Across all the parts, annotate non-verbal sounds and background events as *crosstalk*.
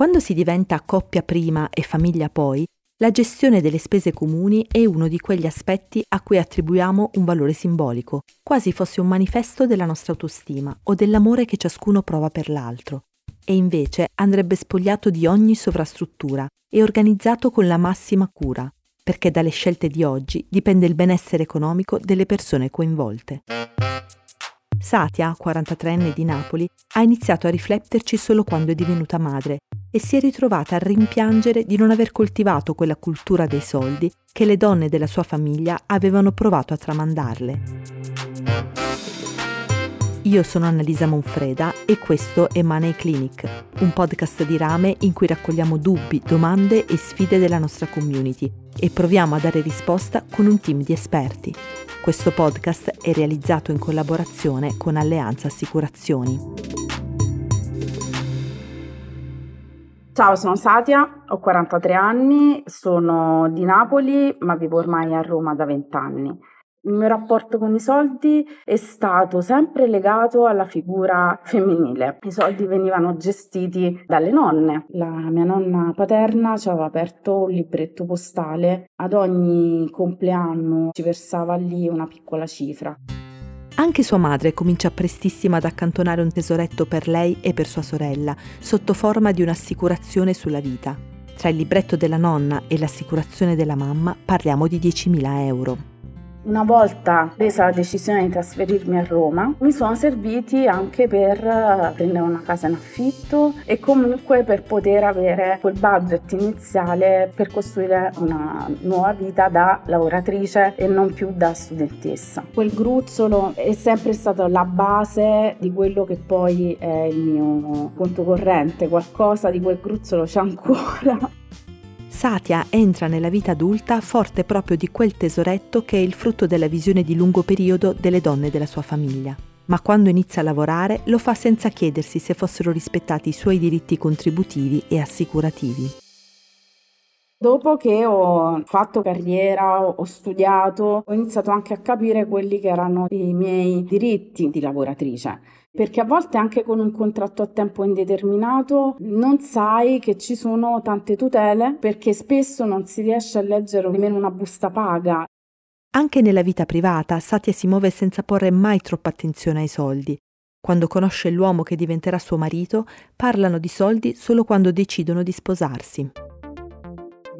Quando si diventa coppia prima e famiglia poi, la gestione delle spese comuni è uno di quegli aspetti a cui attribuiamo un valore simbolico, quasi fosse un manifesto della nostra autostima o dell'amore che ciascuno prova per l'altro. E invece andrebbe spogliato di ogni sovrastruttura e organizzato con la massima cura, perché dalle scelte di oggi dipende il benessere economico delle persone coinvolte. Satia, 43enne di Napoli, ha iniziato a rifletterci solo quando è divenuta madre e si è ritrovata a rimpiangere di non aver coltivato quella cultura dei soldi che le donne della sua famiglia avevano provato a tramandarle. Io sono Annalisa Monfreda e questo è Money Clinic, un podcast di rame in cui raccogliamo dubbi, domande e sfide della nostra community e proviamo a dare risposta con un team di esperti. Questo podcast è realizzato in collaborazione con Alleanza Assicurazioni. Ciao, sono Satia, ho 43 anni, sono di Napoli, ma vivo ormai a Roma da 20 anni. Il mio rapporto con i soldi è stato sempre legato alla figura femminile. I soldi venivano gestiti dalle nonne. La mia nonna paterna ci aveva aperto un libretto postale. Ad ogni compleanno ci versava lì una piccola cifra. Anche sua madre comincia prestissimo ad accantonare un tesoretto per lei e per sua sorella, sotto forma di un'assicurazione sulla vita. Tra il libretto della nonna e l'assicurazione della mamma parliamo di 10.000 euro. Una volta presa la decisione di trasferirmi a Roma, mi sono serviti anche per eh, prendere una casa in affitto e comunque per poter avere quel budget iniziale per costruire una nuova vita da lavoratrice e non più da studentessa. Quel gruzzolo è sempre stato la base di quello che poi è il mio conto corrente, qualcosa di quel gruzzolo c'è ancora Satya entra nella vita adulta forte proprio di quel tesoretto che è il frutto della visione di lungo periodo delle donne della sua famiglia. Ma quando inizia a lavorare lo fa senza chiedersi se fossero rispettati i suoi diritti contributivi e assicurativi. Dopo che ho fatto carriera, ho studiato, ho iniziato anche a capire quelli che erano i miei diritti di lavoratrice perché a volte anche con un contratto a tempo indeterminato non sai che ci sono tante tutele perché spesso non si riesce a leggere nemmeno una busta paga. Anche nella vita privata Satya si muove senza porre mai troppa attenzione ai soldi. Quando conosce l'uomo che diventerà suo marito, parlano di soldi solo quando decidono di sposarsi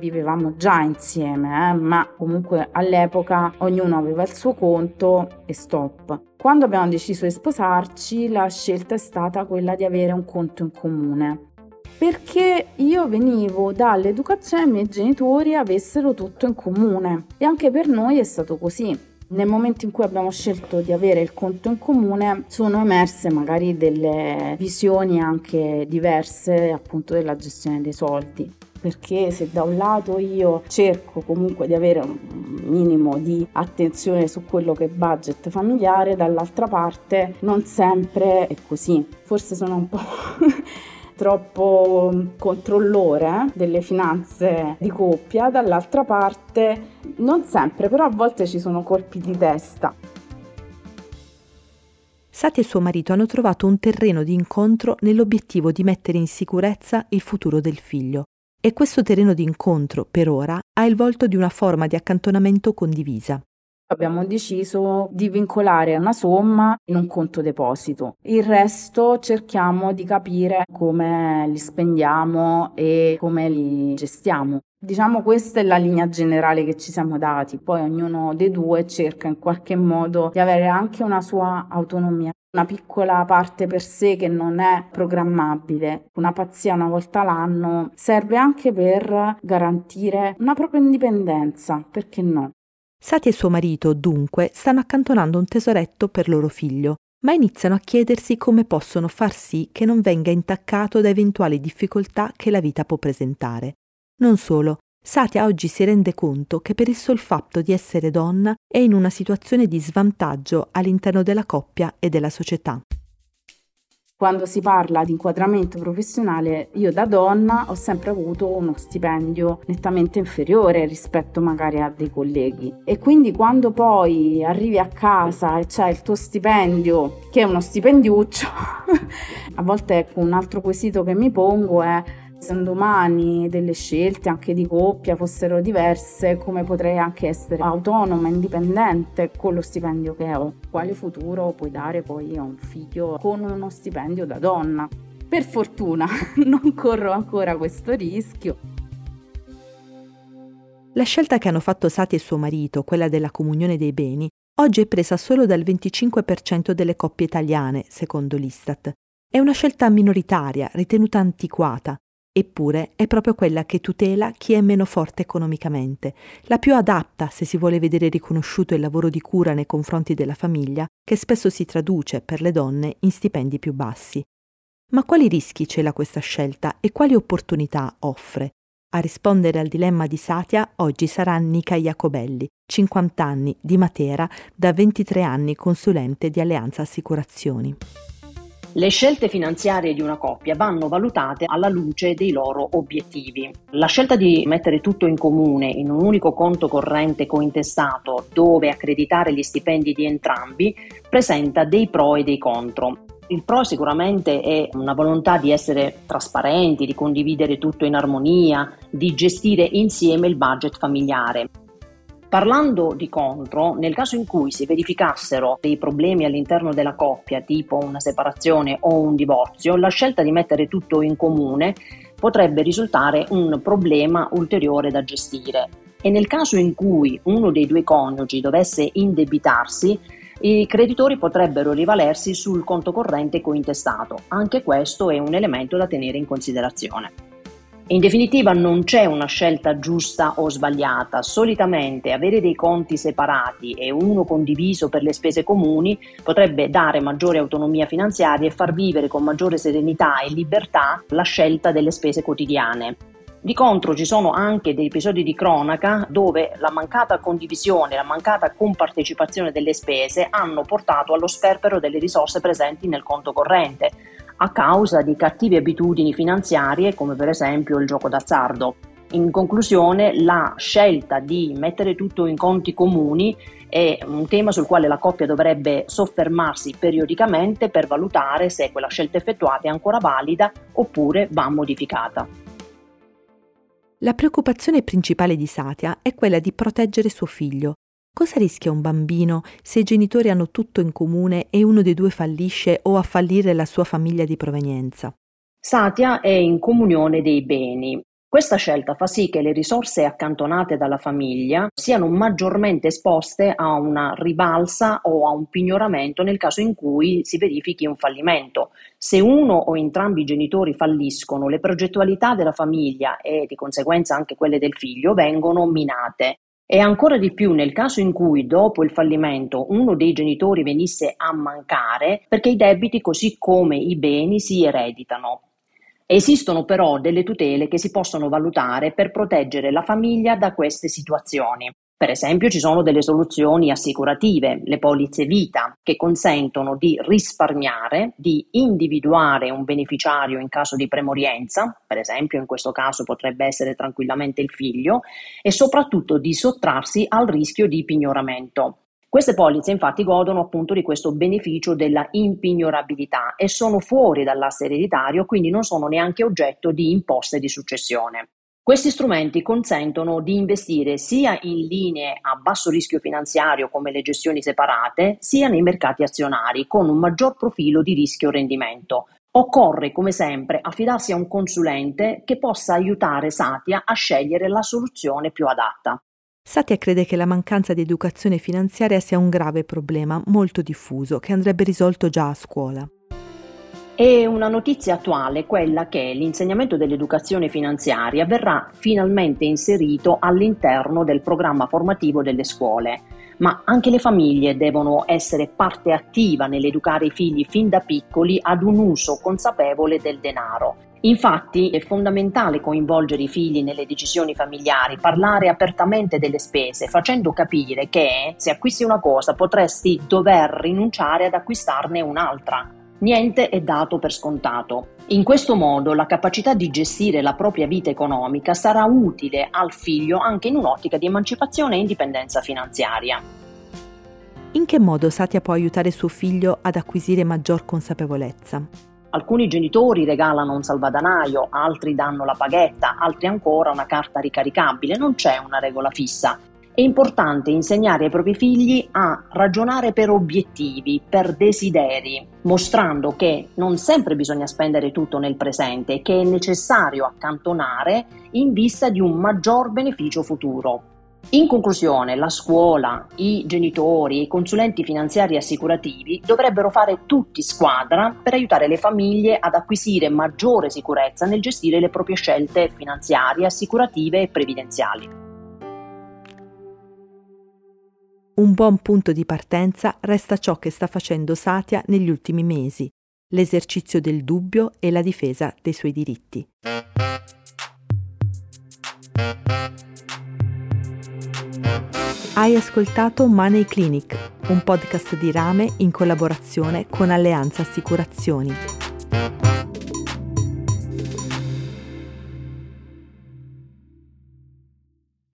vivevamo già insieme, eh, ma comunque all'epoca ognuno aveva il suo conto e stop. Quando abbiamo deciso di sposarci, la scelta è stata quella di avere un conto in comune. Perché io venivo dall'educazione ai miei genitori avessero tutto in comune e anche per noi è stato così. Nel momento in cui abbiamo scelto di avere il conto in comune sono emerse magari delle visioni anche diverse appunto della gestione dei soldi perché se da un lato io cerco comunque di avere un minimo di attenzione su quello che è budget familiare, dall'altra parte non sempre è così. Forse sono un po' *laughs* troppo controllore eh, delle finanze di coppia, dall'altra parte non sempre, però a volte ci sono colpi di testa. Sati e suo marito hanno trovato un terreno di incontro nell'obiettivo di mettere in sicurezza il futuro del figlio e questo terreno di incontro, per ora, ha il volto di una forma di accantonamento condivisa. Abbiamo deciso di vincolare una somma in un conto deposito. Il resto cerchiamo di capire come li spendiamo e come li gestiamo. Diciamo questa è la linea generale che ci siamo dati, poi ognuno dei due cerca in qualche modo di avere anche una sua autonomia una piccola parte per sé che non è programmabile, una pazzia una volta l'anno, serve anche per garantire una propria indipendenza, perché no? Sati e suo marito, dunque, stanno accantonando un tesoretto per loro figlio, ma iniziano a chiedersi come possono far sì che non venga intaccato da eventuali difficoltà che la vita può presentare. Non solo, Satya oggi si rende conto che per il sol fatto di essere donna è in una situazione di svantaggio all'interno della coppia e della società. Quando si parla di inquadramento professionale, io da donna ho sempre avuto uno stipendio nettamente inferiore rispetto magari a dei colleghi. E quindi quando poi arrivi a casa e c'è il tuo stipendio, che è uno stipendiuccio, *laughs* a volte ecco, un altro quesito che mi pongo è Se un domani delle scelte anche di coppia fossero diverse, come potrei anche essere autonoma, indipendente con lo stipendio che ho? Quale futuro puoi dare poi a un figlio con uno stipendio da donna? Per fortuna *laughs* non corro ancora questo rischio. La scelta che hanno fatto Sati e suo marito, quella della comunione dei beni, oggi è presa solo dal 25% delle coppie italiane, secondo l'Istat. È una scelta minoritaria, ritenuta antiquata, eppure è proprio quella che tutela chi è meno forte economicamente, la più adatta se si vuole vedere riconosciuto il lavoro di cura nei confronti della famiglia, che spesso si traduce per le donne in stipendi più bassi. Ma quali rischi cela questa scelta e quali opportunità offre? A rispondere al dilemma di Satia oggi sarà Nica Iacobelli, 50 anni, di Matera, da 23 anni consulente di Alleanza Assicurazioni. Le scelte finanziarie di una coppia vanno valutate alla luce dei loro obiettivi. La scelta di mettere tutto in comune in un unico conto corrente cointestato dove accreditare gli stipendi di entrambi presenta dei pro e dei contro. Il pro sicuramente è una volontà di essere trasparenti, di condividere tutto in armonia, di gestire insieme il budget familiare. Parlando di contro, nel caso in cui si verificassero dei problemi all'interno della coppia, tipo una separazione o un divorzio, la scelta di mettere tutto in comune potrebbe risultare un problema ulteriore da gestire. E nel caso in cui uno dei due coniugi dovesse indebitarsi, i creditori potrebbero rivalersi sul conto corrente cointestato. Anche questo è un elemento da tenere in considerazione. In definitiva non c'è una scelta giusta o sbagliata, solitamente avere dei conti separati e uno condiviso per le spese comuni potrebbe dare maggiore autonomia finanziaria e far vivere con maggiore serenità e libertà la scelta delle spese quotidiane. Di contro ci sono anche degli episodi di cronaca dove la mancata condivisione, la mancata compartecipazione delle spese hanno portato allo sperpero delle risorse presenti nel conto corrente a causa di cattive abitudini finanziarie come per esempio il gioco d'azzardo. In conclusione, la scelta di mettere tutto in conti comuni è un tema sul quale la coppia dovrebbe soffermarsi periodicamente per valutare se quella scelta effettuata è ancora valida oppure va modificata. La preoccupazione principale di Satya è quella di proteggere suo figlio. Cosa rischia un bambino se i genitori hanno tutto in comune e uno dei due fallisce o a fallire la sua famiglia di provenienza? Satya è in comunione dei beni. Questa scelta fa sì che le risorse accantonate dalla famiglia siano maggiormente esposte a una ribalsa o a un pignoramento nel caso in cui si verifichi un fallimento. Se uno o entrambi i genitori falliscono, le progettualità della famiglia e di conseguenza anche quelle del figlio vengono minate. E ancora di più nel caso in cui dopo il fallimento uno dei genitori venisse a mancare, perché i debiti così come i beni si ereditano. Esistono però delle tutele che si possono valutare per proteggere la famiglia da queste situazioni. Per esempio ci sono delle soluzioni assicurative, le polizze vita, che consentono di risparmiare, di individuare un beneficiario in caso di premorienza, per esempio in questo caso potrebbe essere tranquillamente il figlio, e soprattutto di sottrarsi al rischio di pignoramento. Queste polizze infatti godono appunto di questo beneficio della impignorabilità e sono fuori dall'asse ereditario, quindi non sono neanche oggetto di imposte di successione. Questi strumenti consentono di investire sia in linee a basso rischio finanziario come le gestioni separate, sia nei mercati azionari con un maggior profilo di rischio-rendimento. Occorre, come sempre, affidarsi a un consulente che possa aiutare Satia a scegliere la soluzione più adatta. Satya crede che la mancanza di educazione finanziaria sia un grave problema molto diffuso che andrebbe risolto già a scuola. È una notizia attuale quella che l'insegnamento dell'educazione finanziaria verrà finalmente inserito all'interno del programma formativo delle scuole, ma anche le famiglie devono essere parte attiva nell'educare i figli fin da piccoli ad un uso consapevole del denaro Infatti è fondamentale coinvolgere i figli nelle decisioni familiari, parlare apertamente delle spese, facendo capire che se acquisti una cosa potresti dover rinunciare ad acquistarne un'altra. Niente è dato per scontato. In questo modo la capacità di gestire la propria vita economica sarà utile al figlio anche in un'ottica di emancipazione e indipendenza finanziaria. In che modo Satya può aiutare suo figlio ad acquisire maggior consapevolezza? Alcuni genitori regalano un salvadanaio, altri danno la paghetta, altri ancora una carta ricaricabile, non c'è una regola fissa. È importante insegnare ai propri figli a ragionare per obiettivi, per desideri, mostrando che non sempre bisogna spendere tutto nel presente e che è necessario accantonare in vista di un maggior beneficio futuro. In conclusione, la scuola, i genitori, i consulenti finanziari e assicurativi dovrebbero fare tutti squadra per aiutare le famiglie ad acquisire maggiore sicurezza nel gestire le proprie scelte finanziarie, assicurative e previdenziali. Un buon punto di partenza resta ciò che sta facendo Satya negli ultimi mesi, l'esercizio del dubbio e la difesa dei suoi diritti. Hai ascoltato Money Clinic, un podcast di rame in collaborazione con Alleanza Assicurazioni.